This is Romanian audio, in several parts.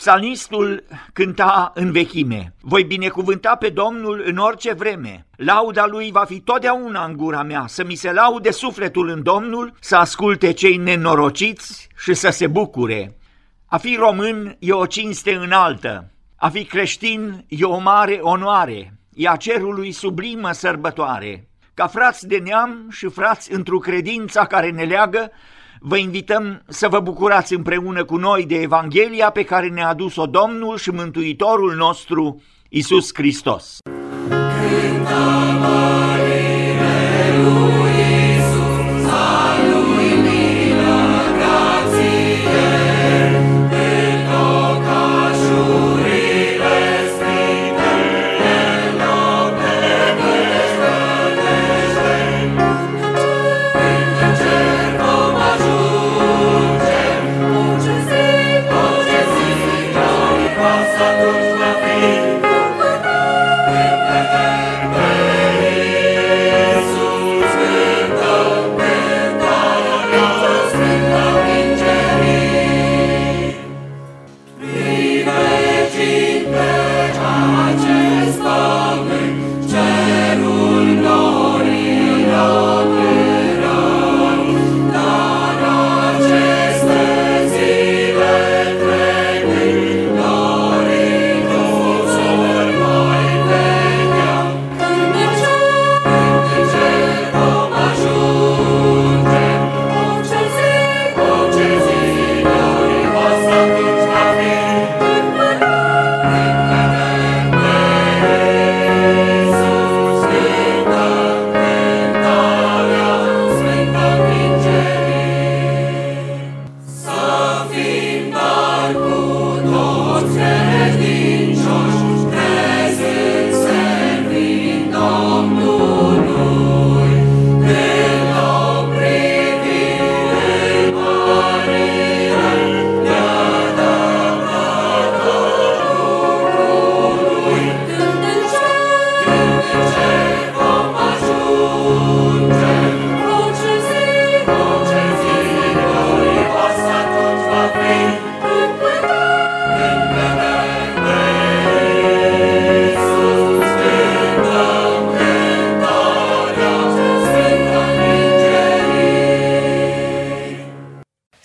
Psalmistul cânta în vechime, voi binecuvânta pe Domnul în orice vreme. Lauda lui va fi totdeauna în gura mea, să mi se laude sufletul în Domnul, să asculte cei nenorociți și să se bucure. A fi român e o cinste înaltă, a fi creștin e o mare onoare, e a cerului sublimă sărbătoare. Ca frați de neam și frați într-o credința care ne leagă, Vă invităm să vă bucurați împreună cu noi de Evanghelia pe care ne-a adus-o Domnul și Mântuitorul nostru, Isus Hristos. Cântăm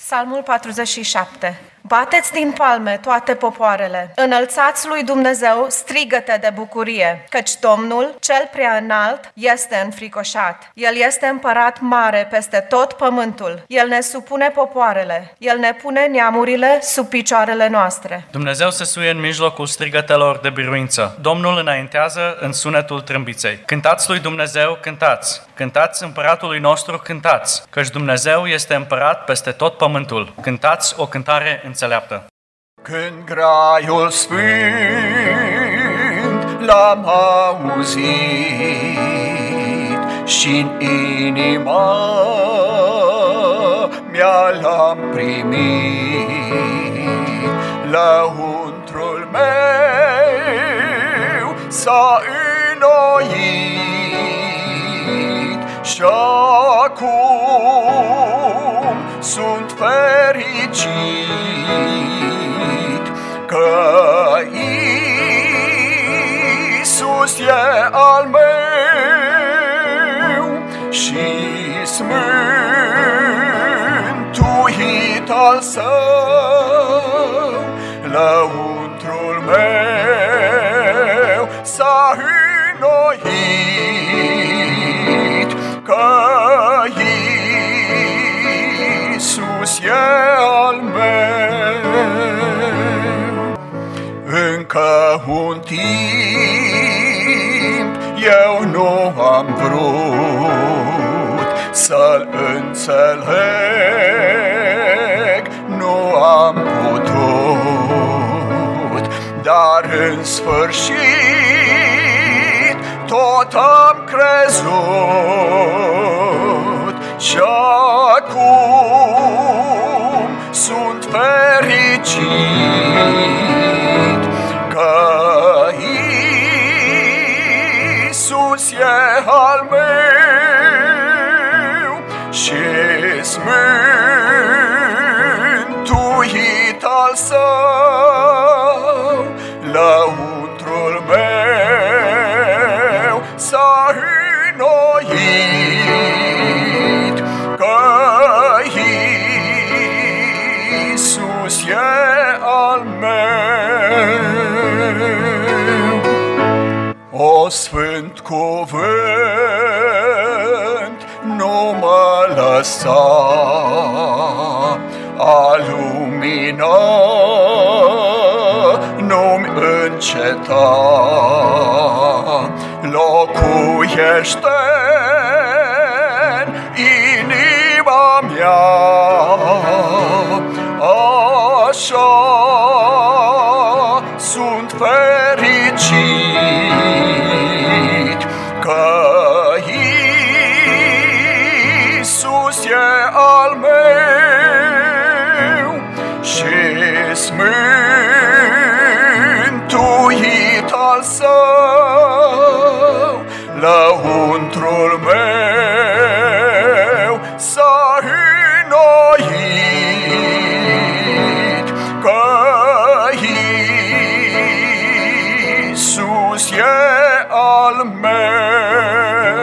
Psalmul 47. Bateți din palme toate popoarele, înălțați lui Dumnezeu strigăte de bucurie, căci Domnul, cel prea înalt, este înfricoșat. El este împărat mare peste tot pământul. El ne supune popoarele, El ne pune neamurile sub picioarele noastre. Dumnezeu se suie în mijlocul strigătelor de biruință. Domnul înaintează în sunetul trâmbiței. Cântați lui Dumnezeu, cântați! Cântați împăratului nostru, cântați! Căci Dumnezeu este împărat peste tot pământul. Cântați o cântare în înțeleaptă. Când graiul sfânt l-am auzit și în inima mea l-am primit, lăuntrul meu s-a înnoit și acum sunt fericit că Iisus înțeleg, nu am putut, dar în sfârșit tot am crezut și acum sunt fericit că Iisus e al meu nu mă lăsa a lumina nu-mi înceta. Locuiește al meu.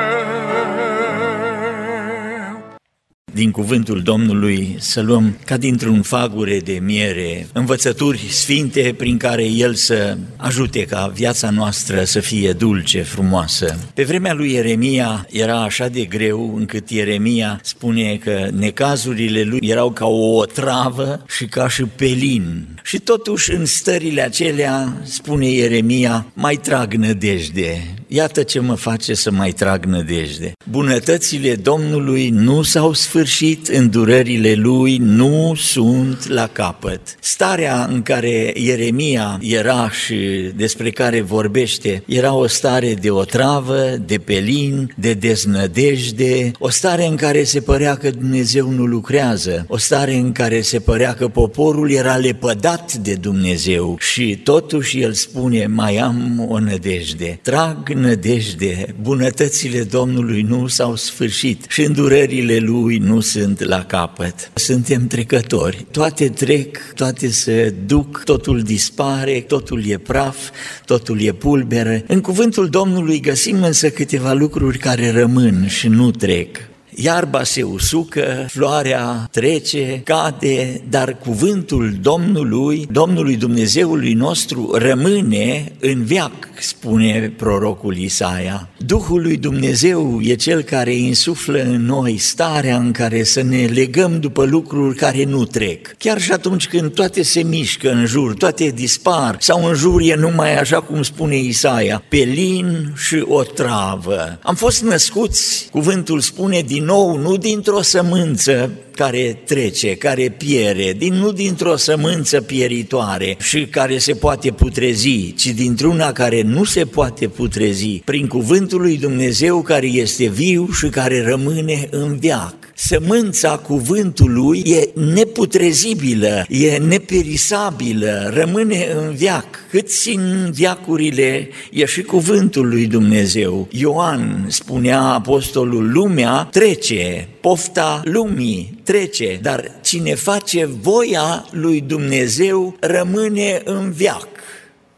Din cuvântul Domnului să luăm ca dintr-un fagure de miere învățături sfinte prin care El să ajute ca viața noastră să fie dulce, frumoasă. Pe vremea lui Ieremia era așa de greu încât Ieremia spune că necazurile lui erau ca o otravă și ca și pelin. Și totuși în stările acelea, spune Ieremia, mai trag nădejde. Iată ce mă face să mai trag nădejde. Bunătățile Domnului nu s-au sfârșit, îndurările Lui nu sunt la capăt. Starea în care Ieremia era și despre care vorbește era o stare de otravă, de pelin, de deznădejde, o stare în care se părea că Dumnezeu nu lucrează, o stare în care se părea că poporul era lepădat de Dumnezeu și totuși el spune, mai am o nădejde, trag nădejde, bunătățile Domnului nu s-au sfârșit și îndurările Lui nu sunt la capăt. Suntem trecători, toate trec, toate se duc, totul dispare, totul e praf, totul e pulberă. În cuvântul Domnului găsim însă câteva lucruri care rămân și nu trec. Iarba se usucă, floarea trece, cade, dar cuvântul Domnului, Domnului Dumnezeului nostru rămâne în viac, spune prorocul Isaia. Duhul lui Dumnezeu e cel care insuflă în noi starea în care să ne legăm după lucruri care nu trec. Chiar și atunci când toate se mișcă în jur, toate dispar sau în jur e numai așa cum spune Isaia, pelin și o travă. Am fost născuți, cuvântul spune din nou, nu dintr-o sămânță care trece, care piere, din, nu dintr-o sămânță pieritoare și care se poate putrezi, ci dintr-una care nu se poate putrezi, prin cuvântul lui Dumnezeu care este viu și care rămâne în viac. Sămânța cuvântului e neputrezibilă, e neperisabilă, rămâne în viac. Cât țin viacurile, e și cuvântul lui Dumnezeu. Ioan spunea apostolul, lumea trece, pofta lumii trece, dar cine face voia lui Dumnezeu rămâne în viac.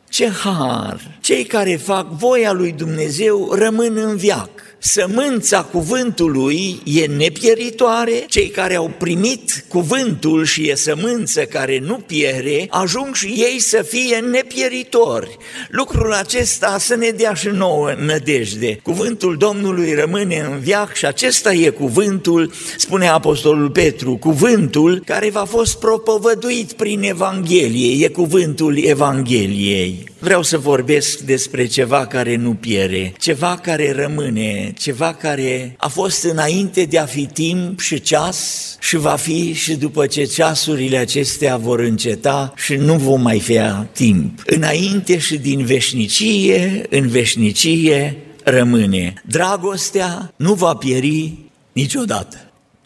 Ce har! Cei care fac voia lui Dumnezeu rămân în viac. Sămânța cuvântului e nepieritoare, cei care au primit cuvântul și e sămânță care nu piere, ajung și ei să fie nepieritori. Lucrul acesta să ne dea și nouă nădejde. Cuvântul Domnului rămâne în viac și acesta e cuvântul, spune Apostolul Petru, cuvântul care v-a fost propovăduit prin Evanghelie, e cuvântul Evangheliei. Vreau să vorbesc despre ceva care nu piere, ceva care rămâne, ceva care a fost înainte de a fi timp și ceas și va fi și după ce ceasurile acestea vor înceta și nu vom mai fi timp. Înainte și din veșnicie, în veșnicie, rămâne. Dragostea nu va pieri niciodată.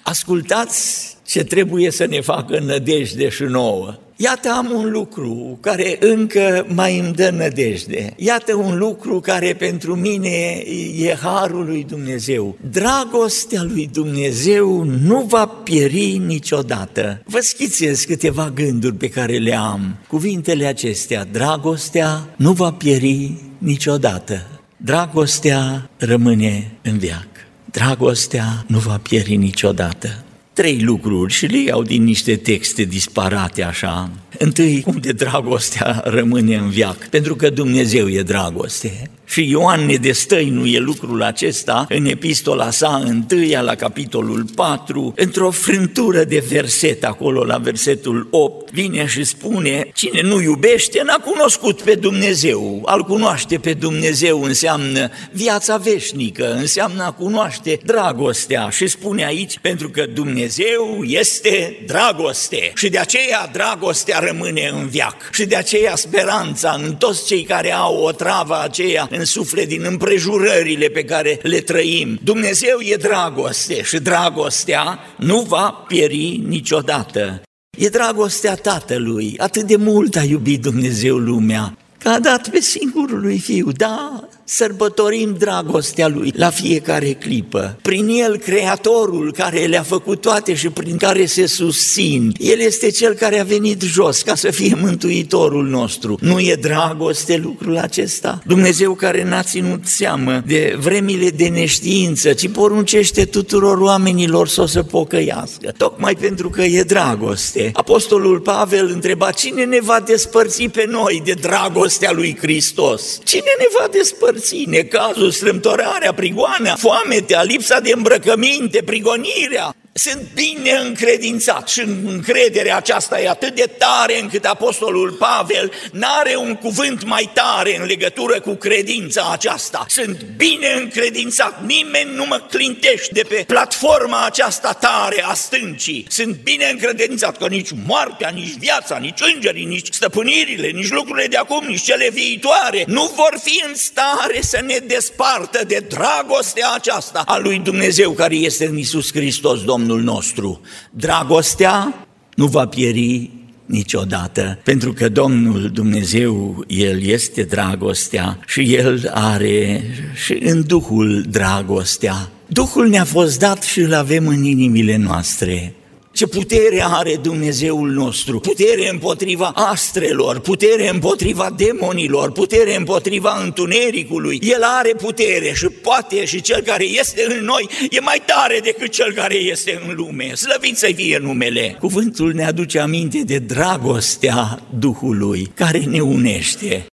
Ascultați ce trebuie să ne facă nădejde și nouă. Iată am un lucru care încă mai îmi dă nădejde. Iată un lucru care pentru mine e harul lui Dumnezeu. Dragostea lui Dumnezeu nu va pieri niciodată. Vă schițez câteva gânduri pe care le am. Cuvintele acestea, dragostea nu va pieri niciodată. Dragostea rămâne în viac. Dragostea nu va pieri niciodată trei lucruri și le iau din niște texte disparate așa. Întâi, cum de dragostea rămâne în viac, pentru că Dumnezeu e dragoste. Și Ioan ne destăinuie lucrul acesta în epistola sa întâia la capitolul 4, într-o frântură de verset acolo la versetul 8, vine și spune, cine nu iubește n-a cunoscut pe Dumnezeu. Al cunoaște pe Dumnezeu înseamnă viața veșnică, înseamnă a cunoaște dragostea și spune aici, pentru că Dumnezeu este dragoste și de aceea dragostea rămâne în viac și de aceea speranța în toți cei care au o travă aceea în suflet din împrejurările pe care le trăim. Dumnezeu e dragoste și dragostea nu va pieri niciodată. E dragostea Tatălui, atât de mult a iubit Dumnezeu lumea, că a dat pe singurul lui Fiu, da, sărbătorim dragostea Lui la fiecare clipă. Prin El, Creatorul care le-a făcut toate și prin care se susțin. El este Cel care a venit jos ca să fie Mântuitorul nostru. Nu e dragoste lucrul acesta? Dumnezeu care n-a ținut seamă de vremile de neștiință, ci poruncește tuturor oamenilor să o să pocăiască. Tocmai pentru că e dragoste. Apostolul Pavel întreba cine ne va despărți pe noi de dragostea lui Hristos? Cine ne va despărți? Părți, necazul, strâmtorarea, prigoana, foametea, lipsa de îmbrăcăminte, prigonirea, sunt bine încredințat și încrederea aceasta e atât de tare încât Apostolul Pavel n-are un cuvânt mai tare în legătură cu credința aceasta. Sunt bine încredințat, nimeni nu mă clintește de pe platforma aceasta tare a stâncii. Sunt bine încredințat că nici moartea, nici viața, nici îngerii, nici stăpânirile, nici lucrurile de acum, nici cele viitoare nu vor fi în stare să ne despartă de dragostea aceasta a lui Dumnezeu care este în Isus Hristos, Domnul Domnul nostru. Dragostea nu va pieri niciodată, pentru că Domnul Dumnezeu, El este dragostea și El are și în Duhul dragostea. Duhul ne-a fost dat și îl avem în inimile noastre. Ce putere are Dumnezeul nostru, putere împotriva astrelor, putere împotriva demonilor, putere împotriva întunericului. El are putere și poate și cel care este în noi e mai tare decât cel care este în lume. Slăvit să fie numele! Cuvântul ne aduce aminte de dragostea Duhului care ne unește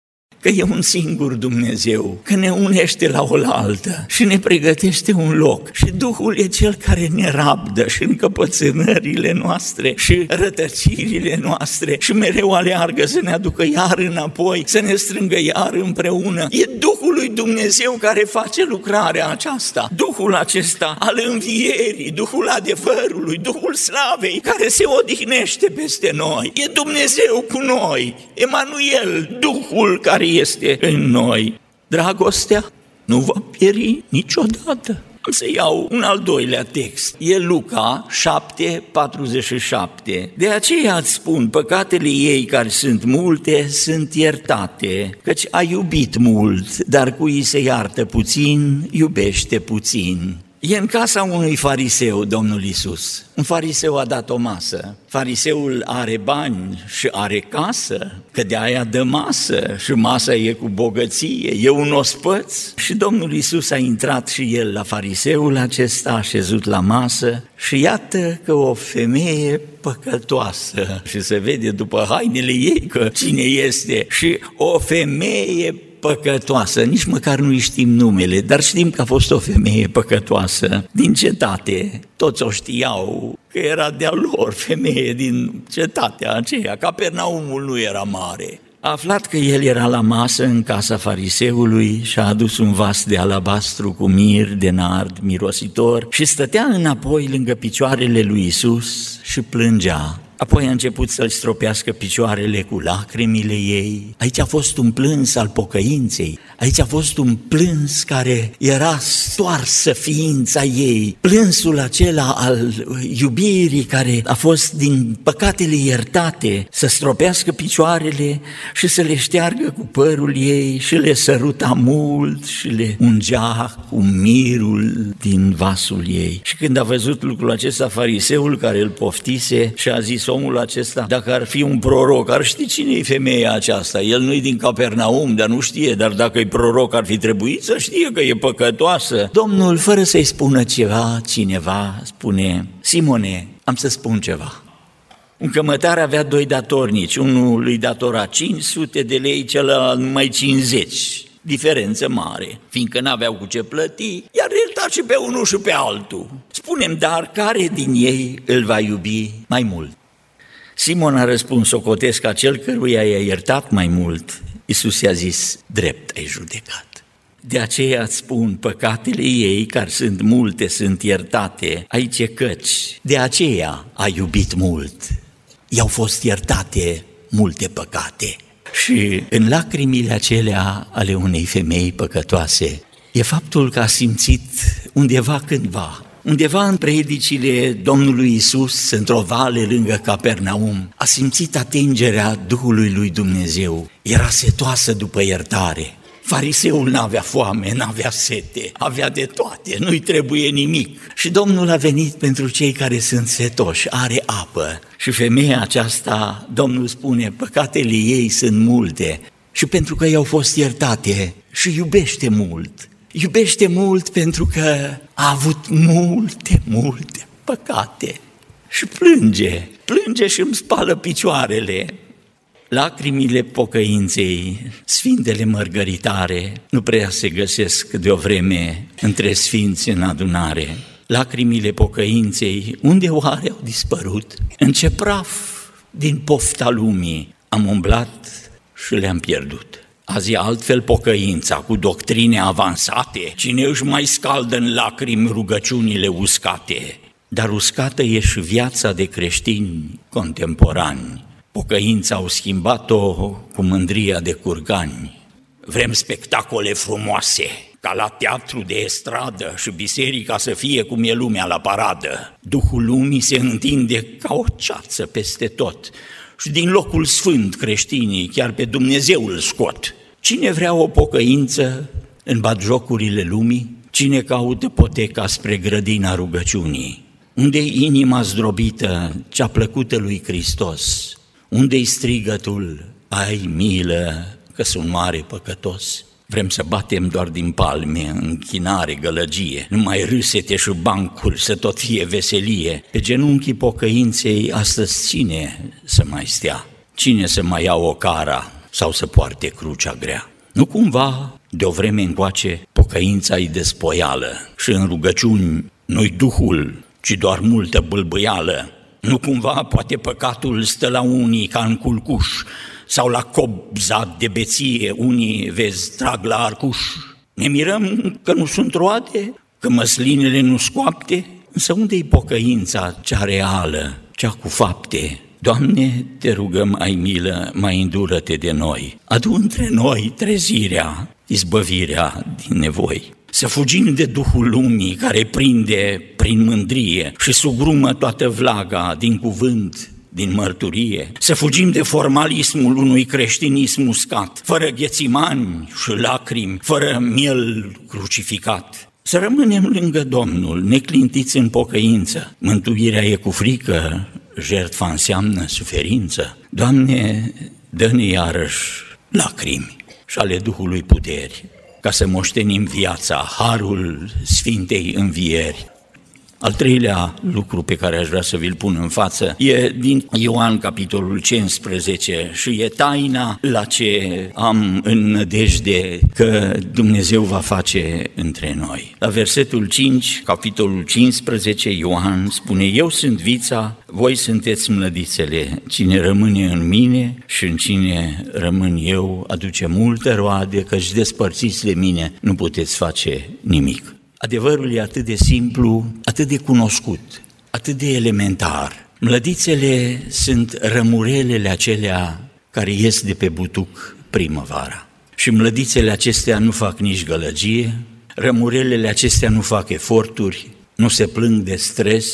că e un singur Dumnezeu, că ne unește la oaltă și ne pregătește un loc. Și Duhul e Cel care ne rabdă și încăpățânările noastre și rătăcirile noastre și mereu aleargă să ne aducă iar înapoi, să ne strângă iar împreună. E Duhul lui Dumnezeu care face lucrarea aceasta. Duhul acesta al învierii, Duhul adevărului, Duhul slavei care se odihnește peste noi. E Dumnezeu cu noi, Emanuel, Duhul care este în noi. Dragostea nu va pieri niciodată. Am să iau un al doilea text. E Luca 7, 47. De aceea îți spun, păcatele ei care sunt multe sunt iertate, căci a iubit mult, dar cui se iartă puțin, iubește puțin. E în casa unui fariseu, Domnul Isus. Un fariseu a dat o masă. Fariseul are bani și are casă, că de aia dă masă și masa e cu bogăție, e un ospăț. Și Domnul Isus a intrat și el la fariseul acesta, a șezut la masă și iată că o femeie păcătoasă și se vede după hainele ei că cine este și o femeie păcătoasă, nici măcar nu știm numele, dar știm că a fost o femeie păcătoasă din cetate. Toți o știau că era de-a lor femeie din cetatea aceea. Capernaumul nu era mare. A aflat că el era la masă în casa fariseului și a adus un vas de alabastru cu mir de nard mirositor și stătea înapoi lângă picioarele lui Isus și plângea. Apoi a început să-l stropească picioarele cu lacrimile ei. Aici a fost un plâns al pocăinței. Aici a fost un plâns care era stoarsă ființa ei. Plânsul acela al iubirii care a fost din păcatele iertate să stropească picioarele și să le șteargă cu părul ei și le săruta mult și le ungea cu mirul din vasul ei. Și când a văzut lucrul acesta, fariseul care îl poftise și a zis omul acesta, dacă ar fi un proroc, ar ști cine e femeia aceasta. El nu-i din Capernaum, dar nu știe, dar dacă e proroc ar fi trebuit să știe că e păcătoasă. Domnul, fără să-i spună ceva, cineva spune, Simone, am să spun ceva. Un cămătar avea doi datornici, unul îi datora 500 de lei, celălalt numai 50 diferență mare, fiindcă n-aveau cu ce plăti, iar ierta și pe unul și pe altul. Spunem, dar care din ei îl va iubi mai mult? Simon a răspuns, socotesc acel căruia i-a iertat mai mult. Iisus i-a zis, drept ai judecat. De aceea îți spun, păcatele ei, care sunt multe, sunt iertate, aici căci. De aceea a iubit mult. I-au fost iertate multe păcate. Și în lacrimile acelea ale unei femei păcătoase, e faptul că a simțit undeva cândva Undeva în predicile Domnului Isus, într-o vale lângă Capernaum, a simțit atingerea Duhului lui Dumnezeu. Era setoasă după iertare. Fariseul n-avea foame, n-avea sete, avea de toate, nu-i trebuie nimic. Și Domnul a venit pentru cei care sunt setoși, are apă. Și femeia aceasta, Domnul spune, păcatele ei sunt multe și pentru că i-au fost iertate și iubește mult. Iubește mult pentru că a avut multe, multe păcate și plânge, plânge și îmi spală picioarele. Lacrimile pocăinței, sfintele mărgăritare, nu prea se găsesc de o vreme între sfinți în adunare. Lacrimile pocăinței, unde oare au dispărut? În ce praf din pofta lumii am umblat și le-am pierdut. Azi e altfel pocăința, cu doctrine avansate, cine își mai scaldă în lacrimi rugăciunile uscate. Dar uscată e și viața de creștini contemporani. Pocăința au schimbat-o cu mândria de curgani. Vrem spectacole frumoase, ca la teatru de estradă și biserica să fie cum e lumea la paradă. Duhul lumii se întinde ca o ceață peste tot și din locul sfânt creștinii chiar pe Dumnezeu îl scot. Cine vrea o pocăință în batjocurile lumii? Cine caută poteca spre grădina rugăciunii? Unde-i inima zdrobită, cea plăcută lui Hristos? Unde-i strigătul, ai milă că sunt mare păcătos? Vrem să batem doar din palme, închinare, gălăgie, numai râsete și bancuri, să tot fie veselie. Pe genunchii pocăinței astăzi cine să mai stea? Cine să mai ia o cara sau să poarte crucea grea? Nu cumva, de o vreme încoace, pocăința e despoială și în rugăciuni nu-i Duhul, ci doar multă bâlbâială. Nu cumva poate păcatul stă la unii ca în culcuș, sau la cobza de beție, unii, vezi, trag la arcuș. Ne mirăm că nu sunt roade, că măslinele nu scoapte, însă unde-i pocăința cea reală, cea cu fapte? Doamne, te rugăm, ai milă, mai îndură-te de noi. Adu între noi trezirea, izbăvirea din nevoi. Să fugim de Duhul lumii care prinde prin mândrie și sugrumă toată vlaga din cuvânt, din mărturie, să fugim de formalismul unui creștinism uscat, fără ghețimani și lacrimi, fără miel crucificat. Să rămânem lângă Domnul, neclintiți în pocăință. Mântuirea e cu frică, jertfa înseamnă suferință. Doamne, dă-ne iarăși lacrimi și ale Duhului puteri, ca să moștenim viața, harul Sfintei Învieri, al treilea lucru pe care aș vrea să vi-l pun în față e din Ioan capitolul 15 și e taina la ce am în nădejde că Dumnezeu va face între noi. La versetul 5, capitolul 15, Ioan spune, Eu sunt vița, voi sunteți mlădițele, cine rămâne în mine și în cine rămân eu aduce multe roade, căci despărțiți de mine nu puteți face nimic. Adevărul e atât de simplu, atât de cunoscut, atât de elementar. Mlădițele sunt rămurelele acelea care ies de pe butuc primăvara. Și mlădițele acestea nu fac nici gălăgie, rămurelele acestea nu fac eforturi, nu se plâng de stres.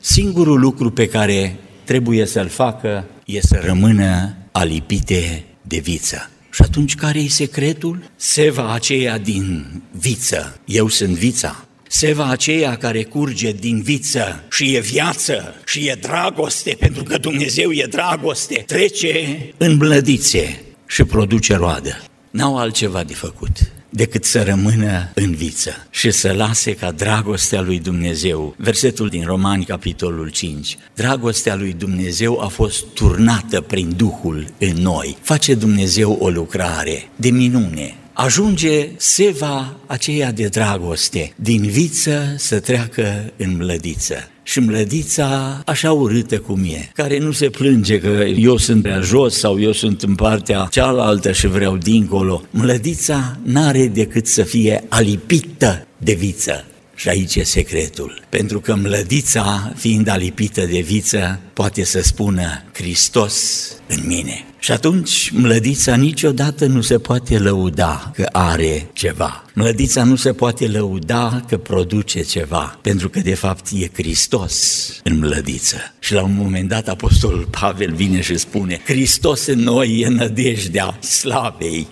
Singurul lucru pe care trebuie să-l facă e să rămână alipite de viță. Și atunci care e secretul? Seva aceea din viță. Eu sunt vița. Seva aceea care curge din viță și e viață și e dragoste, pentru că Dumnezeu e dragoste, trece în blădițe și produce roadă. N-au altceva de făcut decât să rămână în viță și să lase ca dragostea lui Dumnezeu. Versetul din Romani, capitolul 5. Dragostea lui Dumnezeu a fost turnată prin Duhul în noi. Face Dumnezeu o lucrare de minune ajunge seva aceea de dragoste, din viță să treacă în mlădiță. Și mlădița așa urâtă cum e, care nu se plânge că eu sunt prea jos sau eu sunt în partea cealaltă și vreau dincolo. Mlădița n-are decât să fie alipită de viță. Și aici e secretul. Pentru că mlădița, fiind alipită de viță, poate să spună Hristos în mine. Și atunci mlădița niciodată nu se poate lăuda că are ceva. Mlădița nu se poate lăuda că produce ceva, pentru că de fapt e Hristos în mlădiță. Și la un moment dat Apostolul Pavel vine și spune, Hristos în noi e nădejdea slavei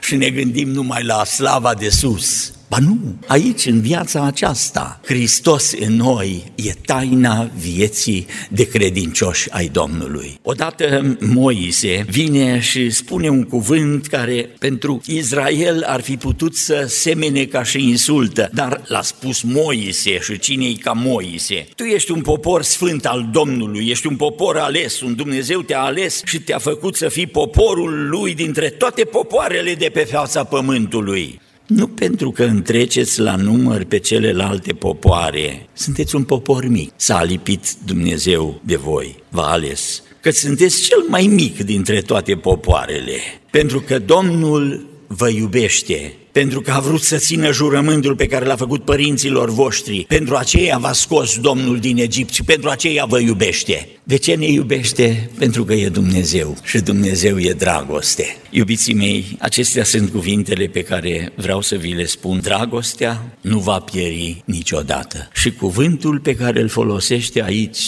și ne gândim numai la slava de sus, Ba nu, aici, în viața aceasta, Hristos în noi e taina vieții de credincioși ai Domnului. Odată Moise vine și spune un cuvânt care pentru Israel ar fi putut să semene ca și insultă, dar l-a spus Moise și cine ca Moise? Tu ești un popor sfânt al Domnului, ești un popor ales, un Dumnezeu te-a ales și te-a făcut să fii poporul lui dintre toate popoarele de pe fața pământului. Nu pentru că întreceți la număr pe celelalte popoare, sunteți un popor mic, s-a lipit Dumnezeu de voi, v-a ales, că sunteți cel mai mic dintre toate popoarele, pentru că Domnul vă iubește. Pentru că a vrut să țină jurământul pe care l-a făcut părinților voștri. Pentru aceea v-a scos Domnul din Egipt și pentru aceea vă iubește. De ce ne iubește? Pentru că e Dumnezeu și Dumnezeu e dragoste. Iubiții mei, acestea sunt cuvintele pe care vreau să vi le spun. Dragostea nu va pieri niciodată. Și cuvântul pe care îl folosește aici,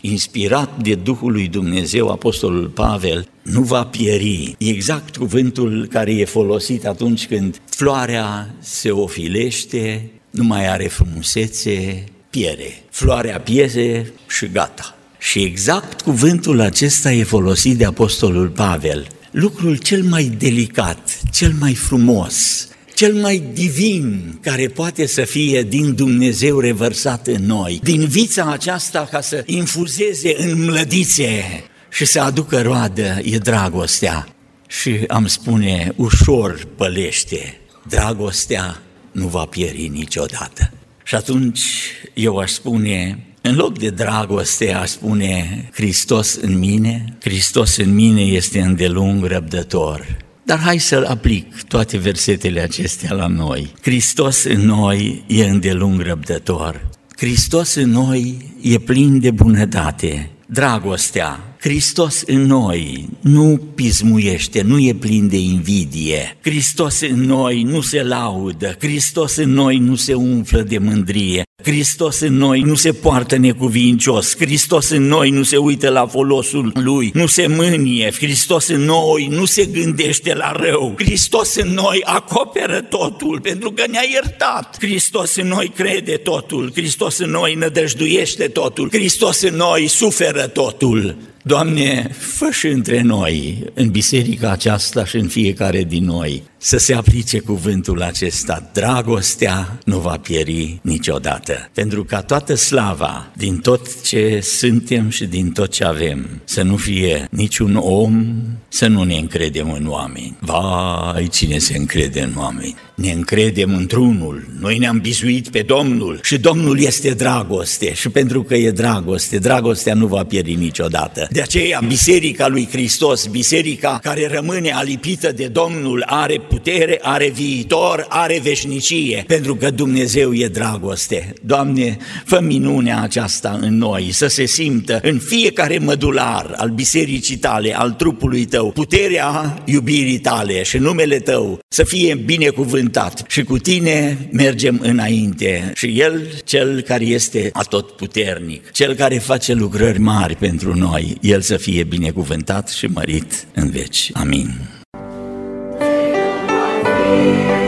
inspirat de Duhul lui Dumnezeu, Apostolul Pavel, nu va pieri. Exact cuvântul care e folosit atunci când floarea se ofilește, nu mai are frumusețe, piere. Floarea piese și gata. Și exact cuvântul acesta e folosit de Apostolul Pavel. Lucrul cel mai delicat, cel mai frumos, cel mai divin care poate să fie din Dumnezeu revărsat în noi, din vița aceasta ca să infuzeze în mlădițe și să aducă roadă, e dragostea. Și am spune, ușor pălește, dragostea nu va pieri niciodată. Și atunci eu aș spune, în loc de dragoste, aș spune Hristos în mine, Hristos în mine este îndelung răbdător. Dar hai să aplic toate versetele acestea la noi. Hristos în noi e îndelung răbdător. Hristos în noi e plin de bunătate. Dragostea Hristos în noi nu pismuiește, nu e plin de invidie. Hristos în noi nu se laudă, Hristos în noi nu se umflă de mândrie. Hristos în noi nu se poartă necuvincios, Hristos în noi nu se uită la folosul Lui, nu se mânie, Hristos în noi nu se gândește la rău, Hristos în noi acoperă totul pentru că ne-a iertat, Hristos în noi crede totul, Hristos în noi nădăjduiește totul, Hristos în noi suferă totul. Doamne, fă și între noi, în biserica aceasta și în fiecare din noi, să se aplice cuvântul acesta, dragostea nu va pieri niciodată. Pentru ca toată slava din tot ce suntem și din tot ce avem să nu fie niciun om, să nu ne încredem în oameni. Vai, cine se încrede în oameni? Ne încredem într-unul, noi ne-am bizuit pe Domnul și Domnul este dragoste și pentru că e dragoste, dragostea nu va pieri niciodată. De aceea, Biserica lui Hristos, biserica care rămâne alipită de Domnul, are putere, are viitor, are veșnicie, pentru că Dumnezeu e dragoste. Doamne, fă minunea aceasta în noi, să se simtă în fiecare mădular al bisericii tale, al trupului tău, puterea iubirii tale și numele tău să fie binecuvântat și cu tine mergem înainte și El, Cel care este atotputernic, Cel care face lucrări mari pentru noi, El să fie binecuvântat și mărit în veci. Amin. Thank you.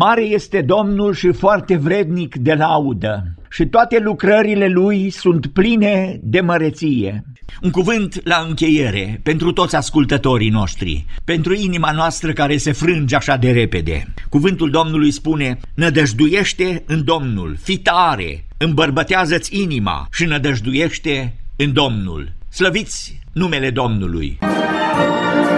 Mare este Domnul și foarte vrednic de laudă și toate lucrările Lui sunt pline de măreție. Un cuvânt la încheiere pentru toți ascultătorii noștri, pentru inima noastră care se frânge așa de repede. Cuvântul Domnului spune, nădăjduiește în Domnul, fi tare, îmbărbătează-ți inima și nădăjduiește în Domnul. Slăviți numele Domnului! Muzica